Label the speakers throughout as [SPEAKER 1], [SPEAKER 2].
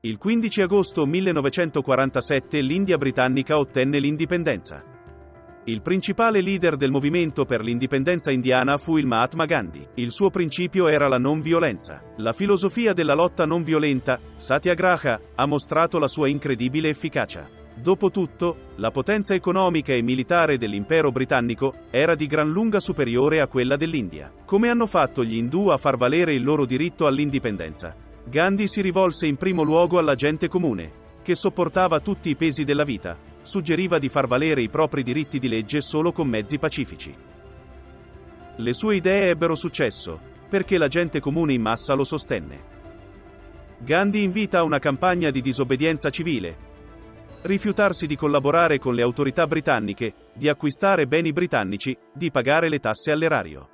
[SPEAKER 1] Il 15 agosto 1947 l'India britannica ottenne l'indipendenza. Il principale leader del movimento per l'indipendenza indiana fu il Mahatma Gandhi. Il suo principio era la non violenza. La filosofia della lotta non violenta, Satyagraha, ha mostrato la sua incredibile efficacia. Dopotutto, la potenza economica e militare dell'impero britannico era di gran lunga superiore a quella dell'India. Come hanno fatto gli indù a far valere il loro diritto all'indipendenza? Gandhi si rivolse in primo luogo alla gente comune, che sopportava tutti i pesi della vita, suggeriva di far valere i propri diritti di legge solo con mezzi pacifici. Le sue idee ebbero successo, perché la gente comune in massa lo sostenne. Gandhi invita a una campagna di disobbedienza civile, rifiutarsi di collaborare con le autorità britanniche, di acquistare beni britannici, di pagare le tasse all'erario.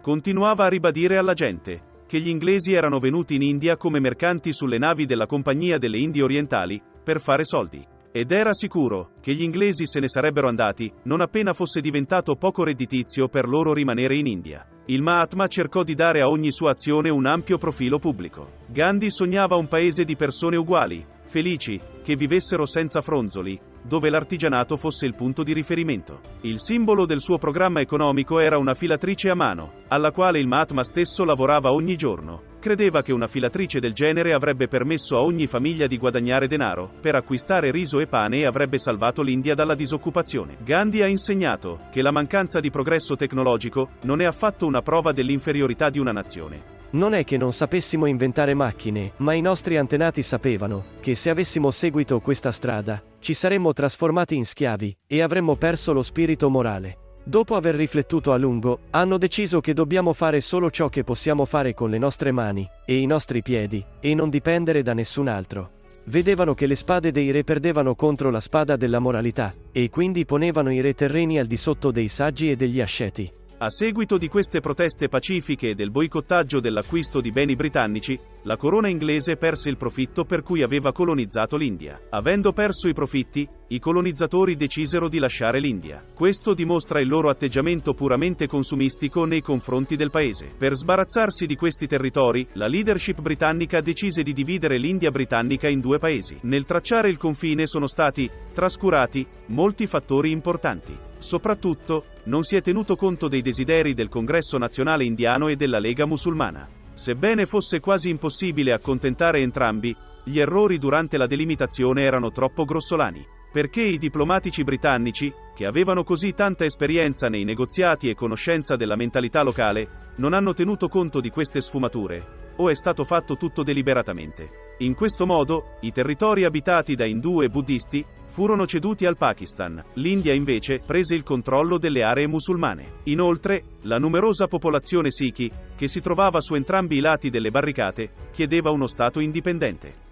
[SPEAKER 1] Continuava a ribadire alla gente, che gli inglesi erano venuti in India come mercanti sulle navi della Compagnia delle Indie Orientali, per fare soldi. Ed era sicuro che gli inglesi se ne sarebbero andati, non appena fosse diventato poco redditizio per loro rimanere in India. Il Mahatma cercò di dare a ogni sua azione un ampio profilo pubblico. Gandhi sognava un paese di persone uguali, felici, che vivessero senza fronzoli, dove l'artigianato fosse il punto di riferimento. Il simbolo del suo programma economico era una filatrice a mano, alla quale il Mahatma stesso lavorava ogni giorno. Credeva che una filatrice del genere avrebbe permesso a ogni famiglia di guadagnare denaro, per acquistare riso e pane e avrebbe salvato l'India dalla disoccupazione. Gandhi ha insegnato che la mancanza di progresso tecnologico non è affatto una prova dell'inferiorità di una nazione.
[SPEAKER 2] Non è che non sapessimo inventare macchine, ma i nostri antenati sapevano che se avessimo seguito questa strada, ci saremmo trasformati in schiavi e avremmo perso lo spirito morale. Dopo aver riflettuto a lungo, hanno deciso che dobbiamo fare solo ciò che possiamo fare con le nostre mani e i nostri piedi e non dipendere da nessun altro. Vedevano che le spade dei re perdevano contro la spada della moralità, e quindi ponevano i re terreni al di sotto dei saggi e degli asceti.
[SPEAKER 1] A seguito di queste proteste pacifiche e del boicottaggio dell'acquisto di beni britannici, la corona inglese perse il profitto per cui aveva colonizzato l'India. Avendo perso i profitti, i colonizzatori decisero di lasciare l'India. Questo dimostra il loro atteggiamento puramente consumistico nei confronti del paese. Per sbarazzarsi di questi territori, la leadership britannica decise di dividere l'India britannica in due paesi. Nel tracciare il confine sono stati trascurati molti fattori importanti. Soprattutto, non si è tenuto conto dei desideri del Congresso nazionale indiano e della Lega musulmana. Sebbene fosse quasi impossibile accontentare entrambi, gli errori durante la delimitazione erano troppo grossolani. Perché i diplomatici britannici, che avevano così tanta esperienza nei negoziati e conoscenza della mentalità locale, non hanno tenuto conto di queste sfumature, o è stato fatto tutto deliberatamente. In questo modo, i territori abitati da indù e buddisti furono ceduti al Pakistan, l'India invece prese il controllo delle aree musulmane. Inoltre, la numerosa popolazione sikhi, che si trovava su entrambi i lati delle barricate, chiedeva uno Stato indipendente.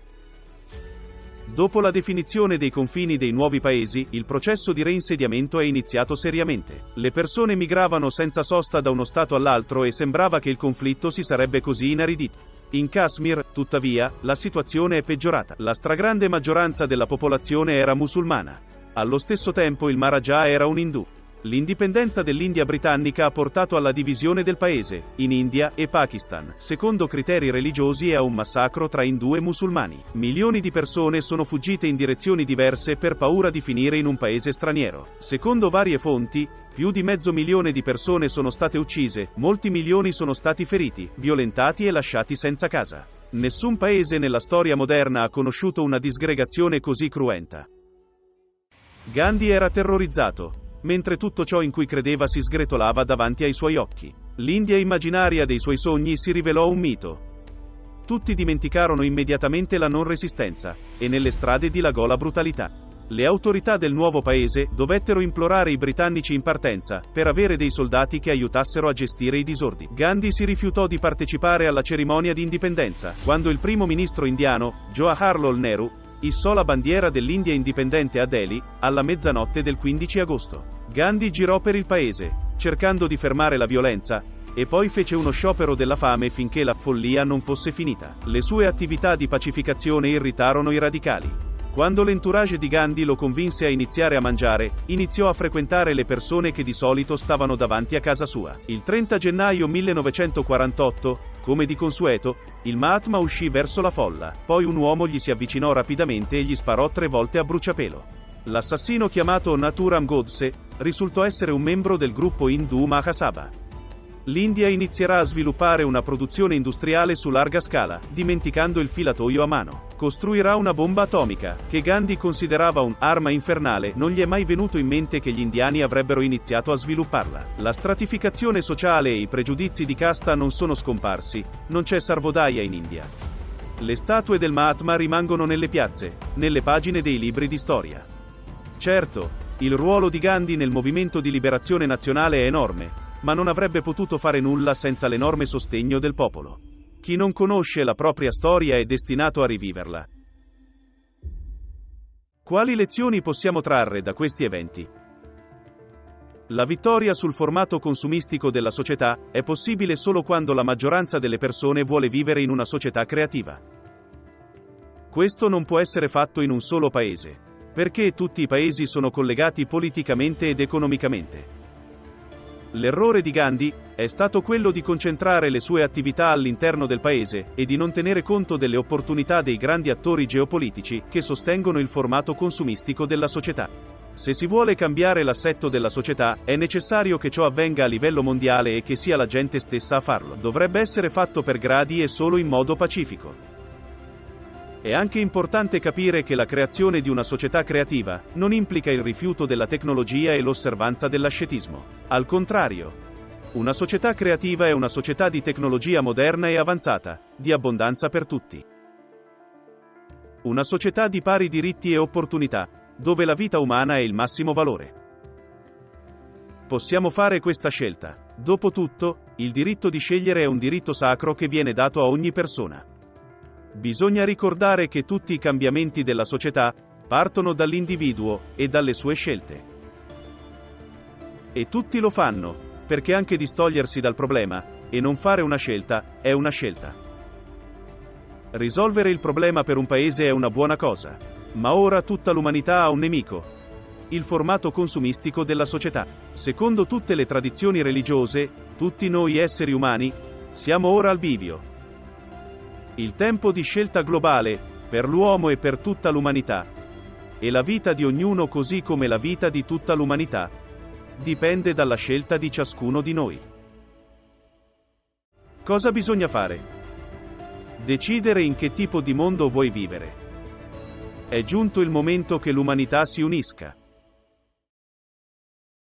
[SPEAKER 1] Dopo la definizione dei confini dei nuovi paesi, il processo di reinsediamento è iniziato seriamente. Le persone migravano senza sosta da uno stato all'altro e sembrava che il conflitto si sarebbe così inaridito. In Kashmir, tuttavia, la situazione è peggiorata. La stragrande maggioranza della popolazione era musulmana. Allo stesso tempo il Maharaja era un indù. L'indipendenza dell'India britannica ha portato alla divisione del paese, in India e Pakistan, secondo criteri religiosi e a un massacro tra indù e musulmani. Milioni di persone sono fuggite in direzioni diverse per paura di finire in un paese straniero. Secondo varie fonti, più di mezzo milione di persone sono state uccise, molti milioni sono stati feriti, violentati e lasciati senza casa. Nessun paese nella storia moderna ha conosciuto una disgregazione così cruenta. Gandhi era terrorizzato, mentre tutto ciò in cui credeva si sgretolava davanti ai suoi occhi. L'India immaginaria dei suoi sogni si rivelò un mito. Tutti dimenticarono immediatamente la non resistenza, e nelle strade dilagò la brutalità. Le autorità del nuovo paese dovettero implorare i britannici in partenza per avere dei soldati che aiutassero a gestire i disordini. Gandhi si rifiutò di partecipare alla cerimonia di indipendenza, quando il primo ministro indiano, Jawaharlal Nehru, issò la bandiera dell'India indipendente a Delhi, alla mezzanotte del 15 agosto. Gandhi girò per il paese, cercando di fermare la violenza, e poi fece uno sciopero della fame finché la follia non fosse finita. Le sue attività di pacificazione irritarono i radicali. Quando l'entourage di Gandhi lo convinse a iniziare a mangiare, iniziò a frequentare le persone che di solito stavano davanti a casa sua. Il 30 gennaio 1948, Come di consueto, il Mahatma uscì verso la folla, poi un uomo gli si avvicinò rapidamente e gli sparò tre volte a bruciapelo. L'assassino chiamato Naturam Godse risultò essere un membro del gruppo Hindu Mahasabha l'India inizierà a sviluppare una produzione industriale su larga scala, dimenticando il filatoio a mano. Costruirà una bomba atomica, che Gandhi considerava un'arma infernale, non gli è mai venuto in mente che gli indiani avrebbero iniziato a svilupparla. La stratificazione sociale e i pregiudizi di casta non sono scomparsi, non c'è Sarvodaya in India. Le statue del Mahatma rimangono nelle piazze, nelle pagine dei libri di storia. Certo, il ruolo di Gandhi nel movimento di liberazione nazionale è enorme, ma non avrebbe potuto fare nulla senza l'enorme sostegno del popolo. Chi non conosce la propria storia è destinato a riviverla. Quali lezioni possiamo trarre da questi eventi? La vittoria sul formato consumistico della società è possibile solo quando la maggioranza delle persone vuole vivere in una società creativa. Questo non può essere fatto in un solo paese, perché tutti i paesi sono collegati politicamente ed economicamente. L'errore di Gandhi è stato quello di concentrare le sue attività all'interno del paese e di non tenere conto delle opportunità dei grandi attori geopolitici che sostengono il formato consumistico della società. Se si vuole cambiare l'assetto della società, è necessario che ciò avvenga a livello mondiale e che sia la gente stessa a farlo. Dovrebbe essere fatto per gradi e solo in modo pacifico. È anche importante capire che la creazione di una società creativa non implica il rifiuto della tecnologia e l'osservanza dell'ascetismo. Al contrario, una società creativa è una società di tecnologia moderna e avanzata, di abbondanza per tutti. Una società di pari diritti e opportunità, dove la vita umana è il massimo valore. Possiamo fare questa scelta. Dopotutto, il diritto di scegliere è un diritto sacro che viene dato a ogni persona. Bisogna ricordare che tutti i cambiamenti della società partono dall'individuo e dalle sue scelte. E tutti lo fanno, perché anche distogliersi dal problema e non fare una scelta è una scelta. Risolvere il problema per un paese è una buona cosa, ma ora tutta l'umanità ha un nemico, il formato consumistico della società. Secondo tutte le tradizioni religiose, tutti noi esseri umani siamo ora al bivio, il tempo di scelta globale, per l'uomo e per tutta l'umanità. E la vita di ognuno così come la vita di tutta l'umanità. Dipende dalla scelta di ciascuno di noi. Cosa bisogna fare? Decidere in che tipo di mondo vuoi vivere. È giunto il momento che l'umanità si unisca.